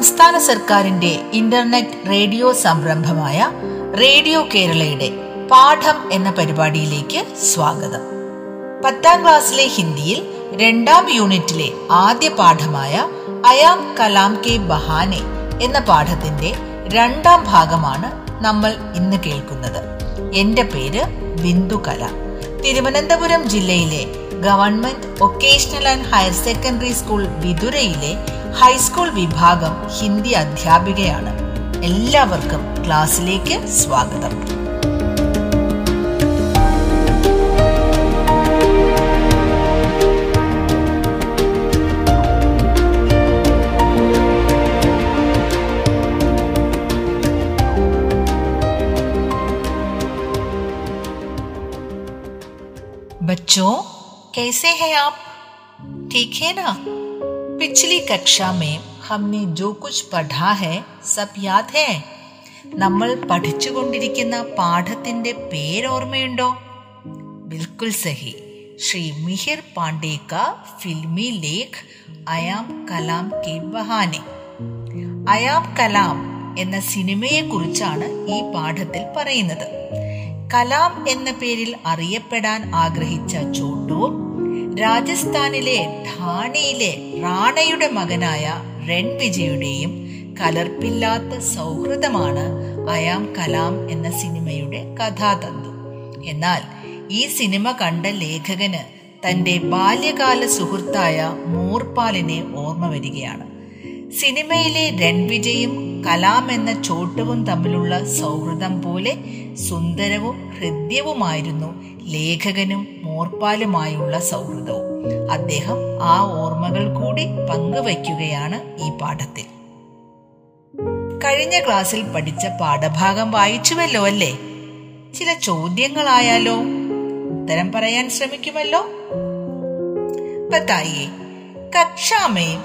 സംസ്ഥാന സർക്കാരിന്റെ internet radio സംരംഭമായ റേഡിയോ കേരളയുടെ പാഠം എന്ന പരിപാടിയിലേക്ക് സ്വാഗതം. പത്താം ക്ലാസ്സിലെ ഹിന്ദിയിൽ രണ്ടാം യൂണിറ്റിലെ ആദ്യ പാഠമായ അയാം കലാം കെ ബഹാനെ എന്ന പാഠത്തിന്റെ രണ്ടാം ഭാഗമാണ് നമ്മൾ ഇന്ന് കേൾക്കുന്നത്. എന്റെ പേര് ബിന്ദു കല. തിരുവനന്തപുരം ജില്ലയിലെ government vocational and higher secondary school വിതുരയിലെ high school വിഭാഗം ഹിന്ദി അധ്യാപികയാണ് എല്ലാവർക്കും ക്ലാസ്സിലേക്ക് സ്വാഗതം बच्चों कैसे हैं आप ठीक है ना पिछली कक्षा में हमने जो कुछ पढ़ा है सब याद है നമ്മൾ പഠിച്ചുകൊണ്ടിരിക്കുന്ന പാഠത്തിന്റെ പേരോർമ്മയുണ്ടോ ബിൽക്കുൽ സഹി ശ്രീ മിഹിർ പാണ്ഡെ കാ ഫിൽമി ലേഖ് അയാം കലാം കെ ബഹാനെ അയാം കലാം എന്ന സിനിമയെ കുറിച്ചാണ് ഈ പാഠത്തിൽ പറയുന്നത് കലാം എന്ന പേരിൽ അറിയപ്പെടാൻ ആഗ്രഹിച്ച ചോട്ടു രാജസ്ഥാനിലെ ഠാണയിലെ റാണയുടെ മകനായ രൺവിജയുടെയും കലർപ്പില്ലാത്ത സൗഹൃദമാണ് അയാം കലാം എന്ന സിനിമയുടെ കഥാതന്തു. എന്നാൽ ഈ സിനിമ കണ്ട ലേഖകന് തന്റെ ബാല്യകാല സുഹൃത്തായ മൂർപാലിനെ ഓർമ്മ വരികയാണ്. സിനിമയിലെ രൺവിജയും കലാം എന്ന ചോട്ടവും തമ്മിലുള്ള സൗഹൃദം പോലെ സുന്ദരവും ഹൃദ്യവുമായിരുന്നു ലേഖകനും മോർപ്പാലുമായുള്ള സൗഹൃദവും. അദ്ദേഹം ആ ഓർമ്മകൾ കൂടി പങ്കുവയ്ക്കുകയാണ് ഈ പാഠത്തിൽ. കഴിഞ്ഞ ക്ലാസ്സിൽ പഠിച്ച പാഠഭാഗം വായിച്ചുവല്ലോ അല്ലേ? ചില ചോദ്യങ്ങളായാലോ? ഉത്തരം പറയാൻ ശ്രമിക്കുമല്ലോ? ബത്തായിയെ കക്ഷാമയും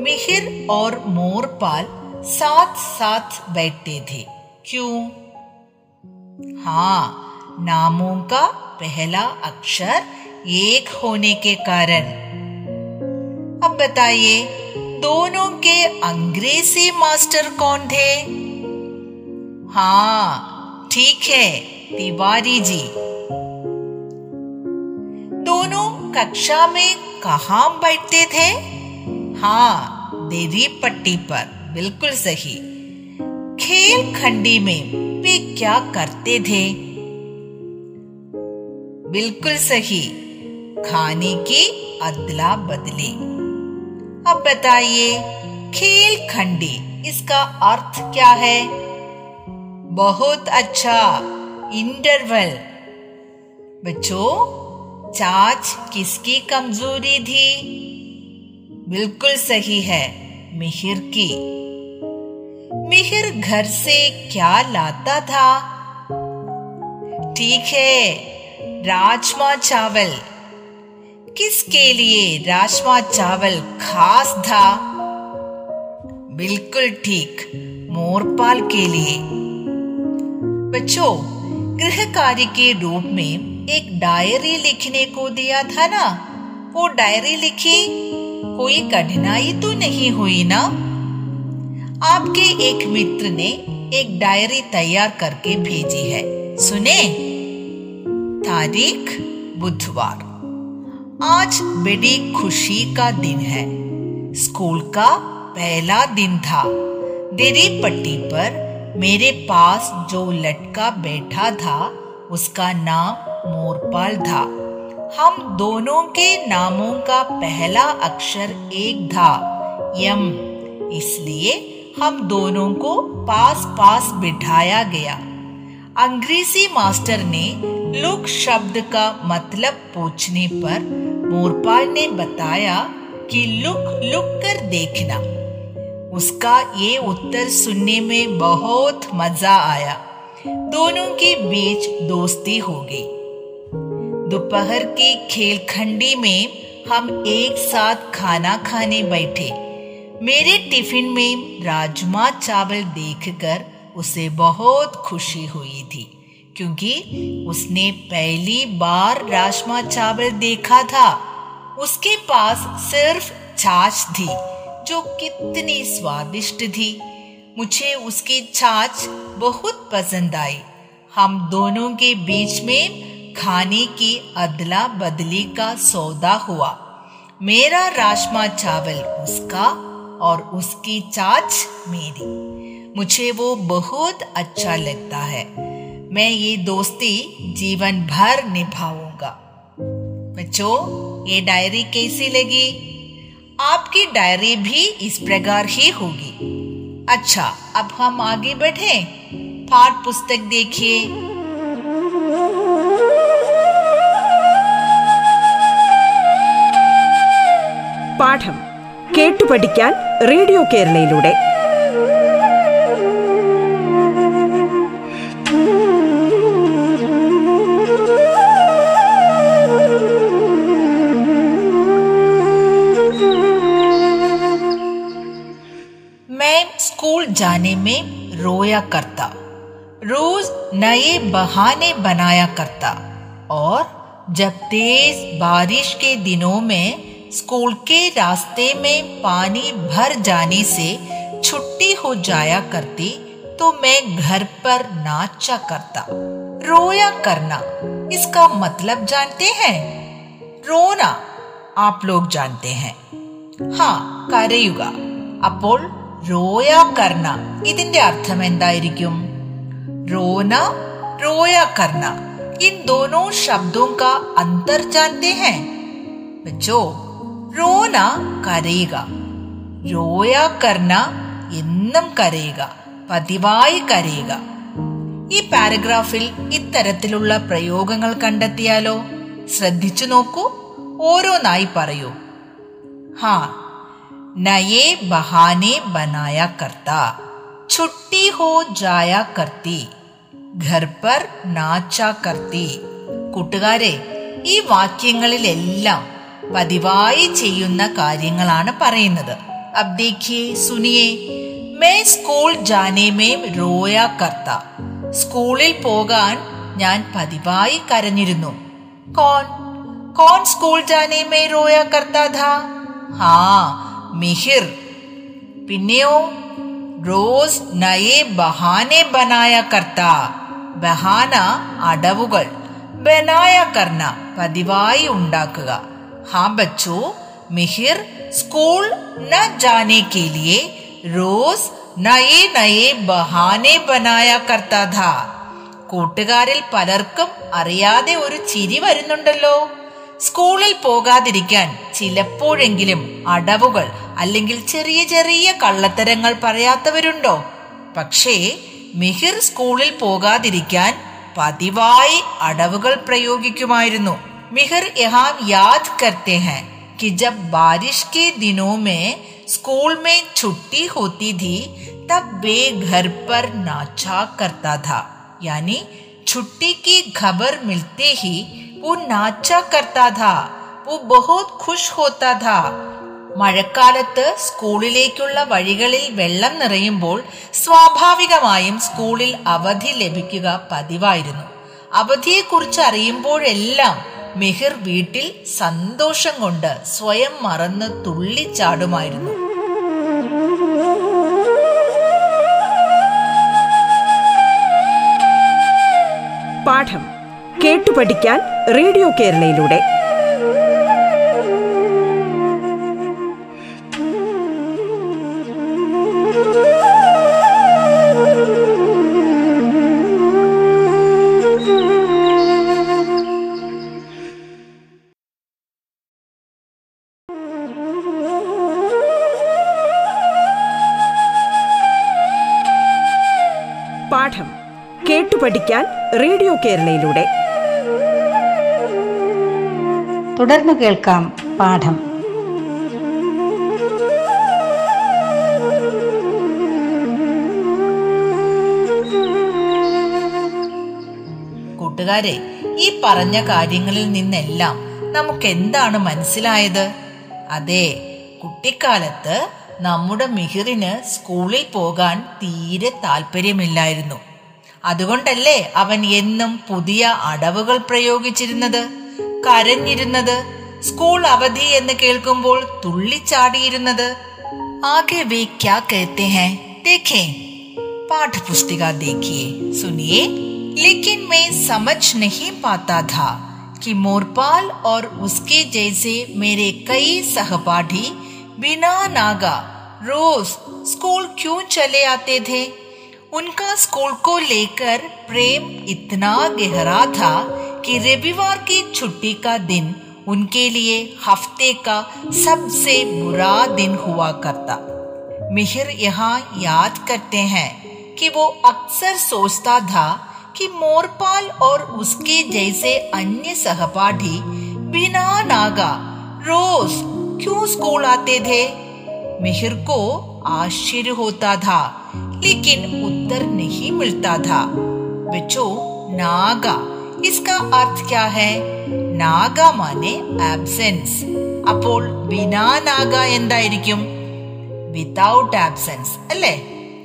मिहिर और मोरपाल साथ साथ बैठते थे। क्यों? हाँ नामों का पहला अक्षर एक होने के कारण। अब बताइए, दोनों के अंग्रेज़ी मास्टर कौन थे? हाँ ठीक है, तिवारी जी। दोनों कक्षा में कहा बैठते थे? हाँ देरी पट्टी पर, बिल्कुल सही। खेल खंडी में वे क्या करते थे? बिल्कुल सही। खाने की अदला बदली। अब बताइए, खेल खंडी इसका अर्थ क्या है? बहुत अच्छा। इंटरवल। बच्चों चाच किसकी कमज़ोरी थी? बिल्कुल सही है, मिहिर की। मिहिर घर से क्या लाता था? ठीक है, राजमा चावल। किसके लिए राजमा चावल खास था? बिल्कुल ठीक, मोरपाल के लिए। बच्चों गृह कार्य के रूप में एक डायरी लिखने को दिया था ना? वो डायरी लिखी? कोई कठिनाई तो नहीं हुई ना? आपके एक मित्र ने एक डायरी तैयार करके भेजी है। सुने? तारीख, बुधवार। आज बड़ी खुशी का दिन है। स्कूल का पहला दिन था। देरी पट्टी पर मेरे पास जो लटका बैठा था, उसका नाम मोरपाल था। हम दोनों के नामों का पहला अक्षर एक था, यम। इसलिए हम दोनों को पास पास बिठाया गया। अंग्रेज़ी मास्टर ने लुक शब्द का मतलब पूछने पर मोरपाल ने बताया कि लुक लुक कर देखना। उसका ये उत्तर सुनने में बहुत मज़ा आया। दोनों के बीच दोस्ती हो गई। दोपहर की खेलखंडी में हम एक साथ खाना खाने बैठे। मेरे टिफ़िन में राजमा चावल देखकर उसे बहुत खुशी हुई थी, क्योंकि उसने पहली बार राजमा चावल देखा था। उसके पास सिर्फ़ छाछ थी, जो कितनी स्वादिष्ट थी। मुझे उसकी छाछ बहुत पसंद आई। हम दोनों के बीच में खाने की अदला बदली का सौदा हुआ। मेरा राजमा चावल उसका और उसकी चाच मेरी। मुझे वो बहुत अच्छा लगता है। मैं ये दोस्ती जीवन भर निभाऊँगा। बच्चों, ये डायरी कैसी लगी? आपकी डायरी भी इस प्रकार ही होगी। अच्छा अब हम आगे बढ़े। पाठ पुस्तक देखिए। പാഠം കേട്ടു പഠിക്കാൻ റേഡിയോ കേരളയിലൂടെ मैं स्कूल जाने में रोया करता रोज नए बहाने बनाया करता और जब तेज बारिश के दिनों में स्कूल के रास्ते में पानी भर जाने से छुट्टी हो जाया करती तो मैं घर पर नाचा करता रोया करना इसका मतलब जानते हैं रोना आप लोग जानते हैं ഹാ കരയുക അപ്പോൾ റോയ കർണ ഇതിന്റെ അർത്ഥം എന്തായിരിക്കും रोना रोया करना इन दोनों शब्दों का अंतर जानते हैं बच्चों रोना കരയുക रोया करना എന്നും കരയുക പതിവായി കരയുക ഈ പാരഗ്രാഫിൽ ഇത്തരത്തിലുള്ള പ്രയോഗങ്ങൾ കണ്ടെത്തിയാലോ ശ്രദ്ധിച്ചു നോക്കൂ ഓരോന്നായി പറയൂ हाँ नए बहाने बनाया करता छुट्टी हो जाया करती घर पर നാച്ചാ കർത്തി കൂട്ടുകാരെ ഈ വാക്യങ്ങളിലെല്ലാം പതിവായി ചെയ്യുന്ന കാര്യങ്ങളാണ് പറയുന്നത് अब देखिए सुनिए मैं സ്കൂൾ ജാനെ മേം റോയാ കർത്ത സ്കൂളിൽ പോകാൻ ഞാൻ പതിവായി കരഞ്ഞിരുന്നു കോൺ കോൺ സ്കൂൾ ജാനെ മേ റോയാ കർത്താ ഥാ ഹാ മിഹിർ പിന്നെയോ റോസ് നയെ ബഹാനെ ബനായ കർത്ത ബഹാന അടവുകൾ ബനായ കർണ പതിവായി ഉണ്ടാക്കുക ഹാ ബച്ചോ मिहिर स्कूल न जाने के लिए रोज നയേ നയേ ബഹാനെ ബനായ കർത്താധ കൂട്ടുകാരിൽ പലർക്കും അറിയാതെ ഒരു ചിരി വരുന്നുണ്ടല്ലോ। സ്കൂളിൽ പോകാതിരിക്കാൻ ചിലപ്പോഴെങ്കിലും അടവുകൾ അല്ലെങ്കിൽ ചെറിയ ചെറിയ കള്ളത്തരങ്ങൾ പറയാത്തവരുണ്ടോ? പക്ഷേ മിഹിർ സ്കൂളിൽ പോകാതിരിക്കാൻ പതിവായി അടവുകൾ പ്രയോഗിക്കുമായിരുന്നു। മിഹിർ യഹാം യാദ് करते हैं कि जब बारिश के दिनों में स्कूल में छुट्टी होती थी तब वे घर पर नाचा करता था यानी छुट्टी की खबर मिलते ही वो नाचा करता था वो बहुत खुश होता था മഴക്കാലത്ത് സ്കൂളിലേക്കുള്ള വഴികളിൽ വെള്ളം നിറയുമ്പോൾ സ്വാഭാവികമായും സ്കൂളിൽ അവധി ലഭിക്കുക പതിവായിരുന്നു അവധിയെക്കുറിച്ച് അറിയുമ്പോഴെല്ലാം മെഹിർ വീട്ടിൽ സന്തോഷം കൊണ്ട് സ്വയം മറന്ന് തുള്ളിച്ചാടുമായിരുന്നു പാഠം കേട്ടു പഠിക്കാൻ റേഡിയോ കേരളയിലൂടെ. പഠിക്കാൻ റേഡിയോ കേരളയിലൂടെ. തുടർന്ന് കേൾക്കാം പാഠം. കൂട്ടുകാരെ ഈ പറഞ്ഞ കാര്യങ്ങളിൽ നിന്നെല്ലാം നമുക്ക് എന്താണ് മനസ്സിലായത്? അതെ കുട്ടിക്കാലത്ത് നമ്മുടെ മിഹിറിന് സ്കൂളിൽ പോകാൻ തീരെ താല്പര്യമില്ലായിരുന്നു. അതുകൊണ്ടല്ലേ അവൻ എന്നും പുതിയ അടവുകൾ പ്രയോഗിച്ചിരുന്നത് കരഞ്ഞിരുന്നത് സ്കൂൾ അവധി എന്ന് കേൾക്കുമ്പോൾ തുള്ളിച്ചാടിയിരുന്നത് ആകെ വേ ക്യാ कहते हैं देखें पाठ पुस्तिका देखिए सुनिए लेकिन मैं समझ नहीं पाता था कि मोरपाल और उसके जैसे मेरे कई सहपाठी बिना नागा रोज स्कूल क्यों चले आते थे उनका स्कूल को लेकर प्रेम इतना गहरा था कि रविवार की छुट्टी का दिन उनके लिए हफ़्ते का सबसे बुरा दिन हुआ करता। मिहिर यहाँ याद करते हैं कि वो अक्सर सोचता था कि मोरपाल और उसके जैसे अन्य सहपाठी बिना नागा रोज क्यों स्कूल आते थे? मिहिर को आश्चर्य होता था लेकिन उत्तर नहीं मिलता था बिचो नागा इसका अर्थ क्या है നാഗ മാനെ ആബ്സെൻസ് അപ്പോൾ ബിനാ നാഗ എന്തായിരിക്കും വിതൗട്ട് ആബ്സെൻസ് അല്ലേ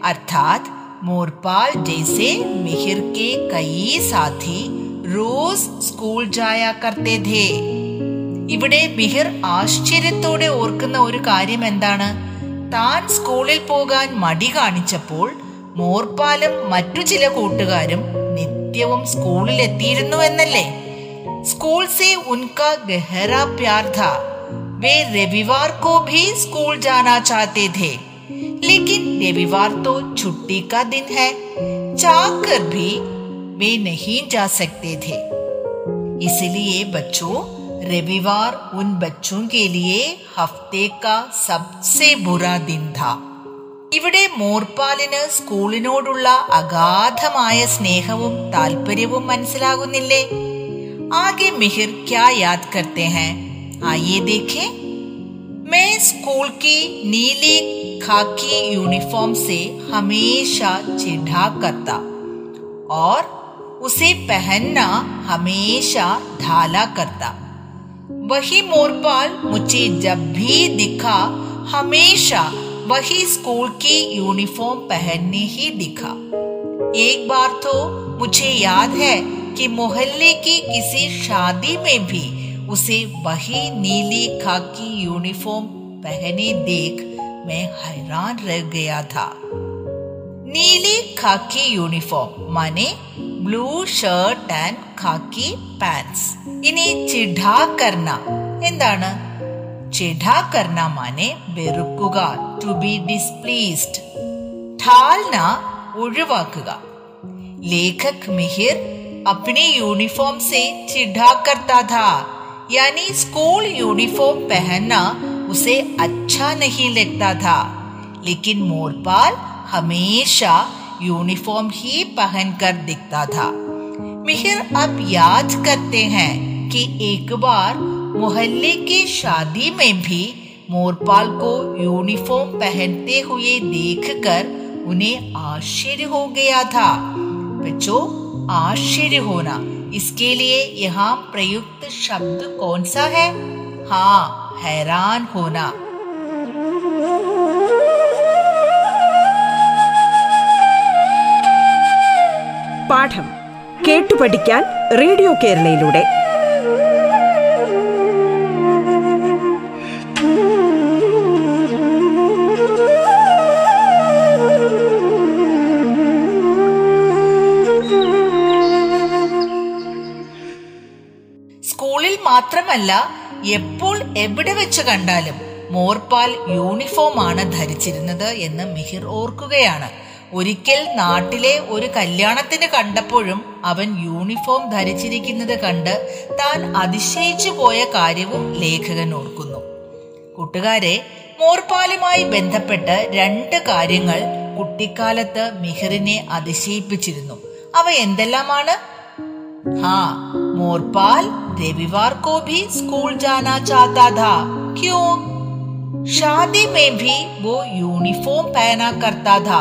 അർത്ഥാത് मोरपाल जैसे मिहिर के कई साथी रोज സ്കൂൾ जाया करते थे ഇവിടെ മിഹിർ ആശ്ചര്യത്തോടെ ഓർക്കുന്ന ഒരു കാര്യം എന്താണ് താൻ സ്കൂളിൽ പോകാൻ മടി കാണിച്ചപ്പോൾ മോർപ്പാലും മറ്റു ചില കൂട്ടുകാരും നിത്യവും സ്കൂളിൽ എത്തിയിരുന്നു എന്നല്ലേ स्कूल से उनका गहरा प्यार था वे रविवार को भी स्कूल जाना चाहते थे लेकिन रविवार तो छुट्टी का दिन है चाहकर भी वे नहीं जा सकते थे इसलिए बच्चों रविवार उन बच्चों के लिए हफ्ते का सबसे बुरा दिन था ഇവിടെ മോർപ്പാലിന് സ്കൂളിനോടുള്ള അഗാധമായ സ്നേഹവും താല്പര്യവും മനസ്സിലാകുന്നില്ലേ आगे मिहिर क्या याद करते हैं आइए देखें मैं स्कूल की नीली खाकी यूनिफॉर्म से हमेशा चिढ़ा करता और उसे पहनना हमेशा ढाला करता वही मोरपाल मुझे जब भी दिखा, हमेशा वही स्कूल की यूनिफॉर्म पहनने ही दिखा। एक बार तो मुझे याद है कि मोहल्ले की किसी शादी में भी उसे वही नीली खाकी यूनिफॉर्म पहने देख मैं हैरान रह गया था। नीली खाकी यूनिफॉर्म, माने blue shirt and khaki pants ഇനി ചിഢാ കർണ എന്താണ് ചിഢാ കർണ മാനെ വെറുക്കുക ടു ബി ഡിസ്പ്ലീസ്ഡ് ഠാൽന ഒഴിവാക്കുക लेखक मिहिर अपनी यूनिफॉर्म से चिढ़ा करता था यानी स्कूल यूनिफॉर्म पहनना उसे अच्छा नहीं लगता था लेकिन मोरपाल हमेशा यूनिफॉर्म ही पहनकर दिखता था। मिहिर अब याद करते हैं कि एक बार मोहल्ले की शादी में भी मोरपाल को यूनिफॉर्म पहनते हुए देखकर उन्हें आश्चर्य हो गया था। बच्चों, आश्चर्य होना, इसके लिए यहाँ प्रयुक्त शब्द कौन सा है? हाँ हैरान होना। പാഠം കേട്ടു പഠിക്കാൻ റേഡിയോ കേരളയിലൂടെ. സ്കൂളിൽ മാത്രമല്ല എപ്പോൾ എവിടെ വെച്ച് കണ്ടാലും മോർപാൽ യൂണിഫോം ആണ് ധരിച്ചിരുന്നത് എന്ന് മിഹിർ ഓർക്കുകയാണ്. ഒരിക്കൽ നാട്ടിലെ ഒരു കല്യാണത്തിന് കണ്ടപ്പോഴും അവൻ യൂണിഫോം ധരിച്ചിരിക്കുന്നത് കണ്ട് താൻ അതിശയിച്ചു പോയ കാര്യവും ലേഖകൻ ഓർക്കുന്നു കൂട്ടുകാരെ മോർപാലുമായി ബന്ധപ്പെട്ട് രണ്ട് കാര്യങ്ങൾ കുട്ടിക്കാലത്ത് മിഹിറിനെ അതിശയിപ്പിച്ചിരുന്നു അവ എന്തെല്ലാമാണ് हाँ मोरपाल रविवार को भी स्कूल जाना चाहता था क्यों शादी में भी वो यूनिफॉर्म पहना करता था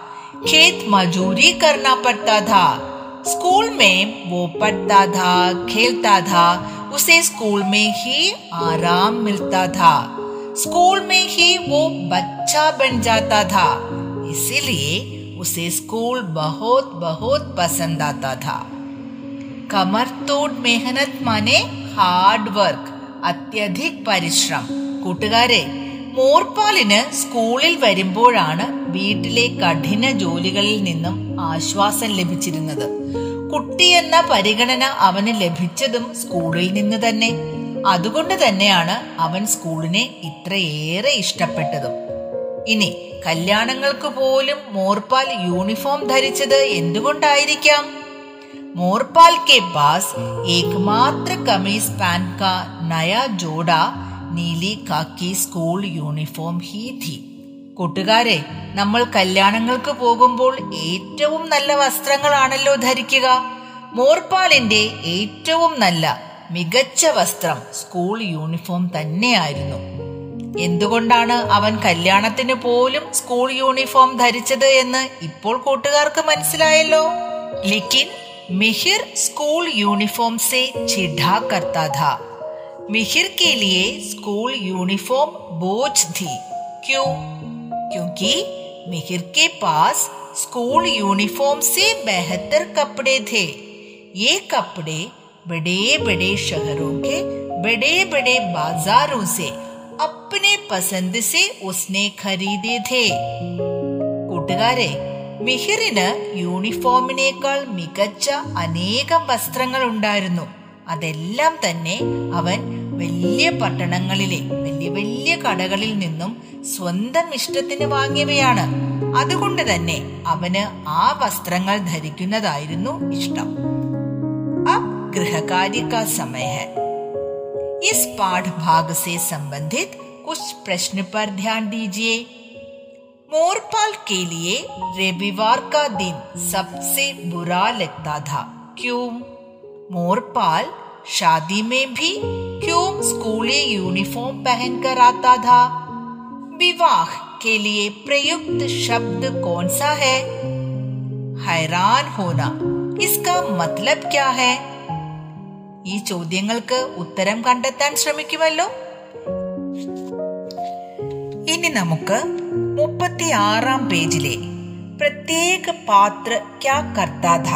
खेत मजूरी करना पड़ता था स्कूल में वो पढ़ता था खेलता था उसे स्कूल में ही आराम मिलता था स्कूल में ही वो बच्चा बन जाता था इसीलिए उसे स्कूल बहुत बहुत पसंद आता था കമർ തോട് മെഹനത് മാനെ ഹാർഡ് വർക്ക് അത്യധിക് പരിശ്രം കൂട്ടുകാരെ മോർപാലിന് സ്കൂളിൽ വരുമ്പോഴാണ് വീട്ടിലെ കഠിന ജോലികളിൽ നിന്നും ആശ്വാസം ലഭിച്ചിരുന്നത് കുട്ടി എന്ന പരിഗണന അവന് ലഭിച്ചതും സ്കൂളിൽ നിന്ന് തന്നെ അതുകൊണ്ട് തന്നെയാണ് അവൻ സ്കൂളിനെ ഇത്രയേറെ ഇഷ്ടപ്പെട്ടതും ഇനി കല്യാണങ്ങൾക്ക് പോലും മോർപാൽ യൂണിഫോം ധരിച്ചത് എന്തുകൊണ്ടായിരിക്കാം मोरपाल के पास एकमात्र कमीज पैंट का नया जोड़ा നീലി കാക്കി സ്കൂൾ യൂണിഫോം ഹീതി. കൂട്ടുകാരെ നമ്മൾ കല്യാണങ്ങൾക്ക് പോകുമ്പോൾ ഏറ്റവും നല്ല വസ്ത്രങ്ങളാണല്ലോ ധരിക്കുക. മോർപ്പാലിന്റെ ഏറ്റവും നല്ല മികച്ച വസ്ത്രം സ്കൂൾ യൂണിഫോം തന്നെയായിരുന്നു. എന്തുകൊണ്ടാണ് അവൻ കല്യാണത്തിന് പോലും സ്കൂൾ യൂണിഫോം ധരിച്ചത് എന്ന് ഇപ്പോൾ കൂട്ടുകാർക്ക് മനസ്സിലായല്ലോ? ലിക്കിൻ മിഹിർ സ്കൂൾ യൂണിഫോം സേ ചിഠാ കർത്താ मिहिर के लिए स्कूल यूनिफॉर्म बोझ थी क्यों क्योंकि मिहिर के पास स्कूल यूनिफॉर्म से बेहतर कपड़े थे ये कपड़े बड़े बड़े शहरों के बड़े बड़े बाजारों से अपने पसंद से उसने खरीदे थे കൂട്ടുകാരെ മിഹിറിന് യൂണിഫോമിനേക്കാൾ മികച്ച അനേകം വസ്ത്രങ്ങൾ ഉണ്ടായിരുന്നു അതെല്ലാം തന്നെ അവൻ വലിയ പട്ടണങ്ങളിലെ വലിയ വലിയ കടകളിൽ നിന്നും സ്വന്തം ഇഷ്ടത്തിന് വാങ്ങിയവയാണ് അതുകൊണ്ട് തന്നെ അവന് ആ വസ്ത്രങ്ങൾ ധരിക്കുന്നതായിരുന്നു ഇഷ്ടം अब गृहकार्य का समय है इस पाठ भाग से संबंधित कुछ प्रश्न पर ध्यान दीजिए मोरपाल के लिए रविवार का दिन सबसे बुरा लगता था क्यों मोरपाल शादी में भी क्यों स्कूली यूनिफॉर्म पहनकर आता था विवाह के लिए प्रयुक्त शब्द कौन सा है हैरान होना इसका मतलब क्या है ഈ ചോദ്യങ്ങൾക്ക് ഉത്തരം കണ്ടെത്താൻ ശ്രമിക്കുമല്ലോ ഇനി നമുക്ക് മുപ്പത്തി ആറാം പേജിലെ പ്രത്യേക പാത്ര ക്യാ കർത്താഥ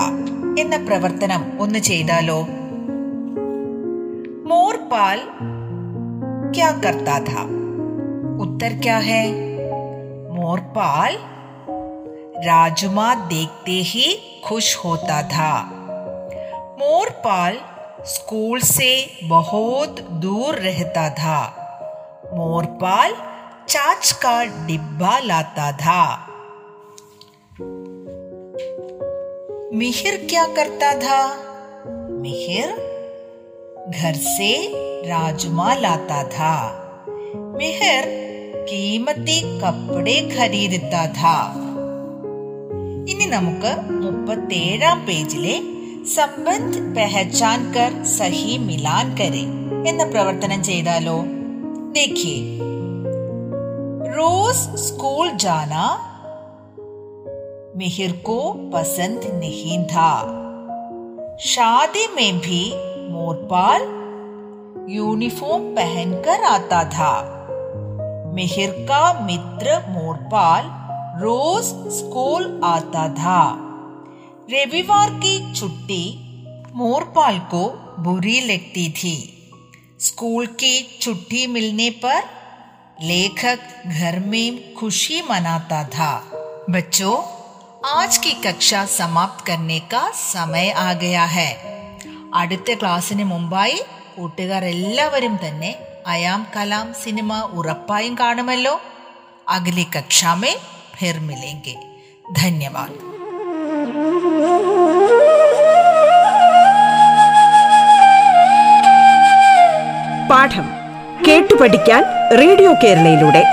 എന്ന പ്രവർത്തനം ഒന്ന് ചെയ്താലോ मोरपाल क्या करता था? उत्तर क्या है? मोरपाल राजमा देखते ही खुश होता था। मोरपाल स्कूल से बहुत दूर रहता था। मोरपाल चाच का डिब्बा लाता था। मिहिर क्या करता था? मिहिर घर से राजमा लाता था मिहिर कीमती कपड़े खरीदता था ഇനി നമുക്ക് മുപ്പത്തേഴാം പേജിലെ സംബന്ധ് പെഹചാൻ കർ സഹി മിലാൻ കരെ എന്ന പ്രവർത്തനം ചെയ്താലോ देखिए रोज स्कूल जाना मिहिर को पसंद नहीं था शादी में भी मोरपाल यूनिफॉर्म पहनकर आता था। मिहिर का मित्र मोरपाल रोज स्कूल आता था। रविवार की छुट्टी मोरपाल को बुरी लगती थी। स्कूल की छुट्टी मिलने पर लेखक घर में खुशी मनाता था। बच्चों, आज की कक्षा समाप्त करने का समय आ गया है। അടുത്ത ക്ലാസ്സിന് മുമ്പായി കൂട്ടുകാർ എല്ലാവരും തന്നെ അയാം കലാം സിനിമ ഉറപ്പായും കാണുമല്ലോ. അഗലി കക്ഷാമേ ഫിർ മിലേങ്കെ ധന്യവാദ്. പാഠം കേട്ടു പഠിക്കാൻ റേഡിയോ കേരളയിലൂടെ.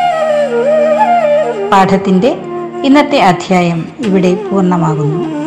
പാഠത്തിന്റെ ഇന്നത്തെ അധ്യായം ഇവിടെ പൂർണമാകുന്നു.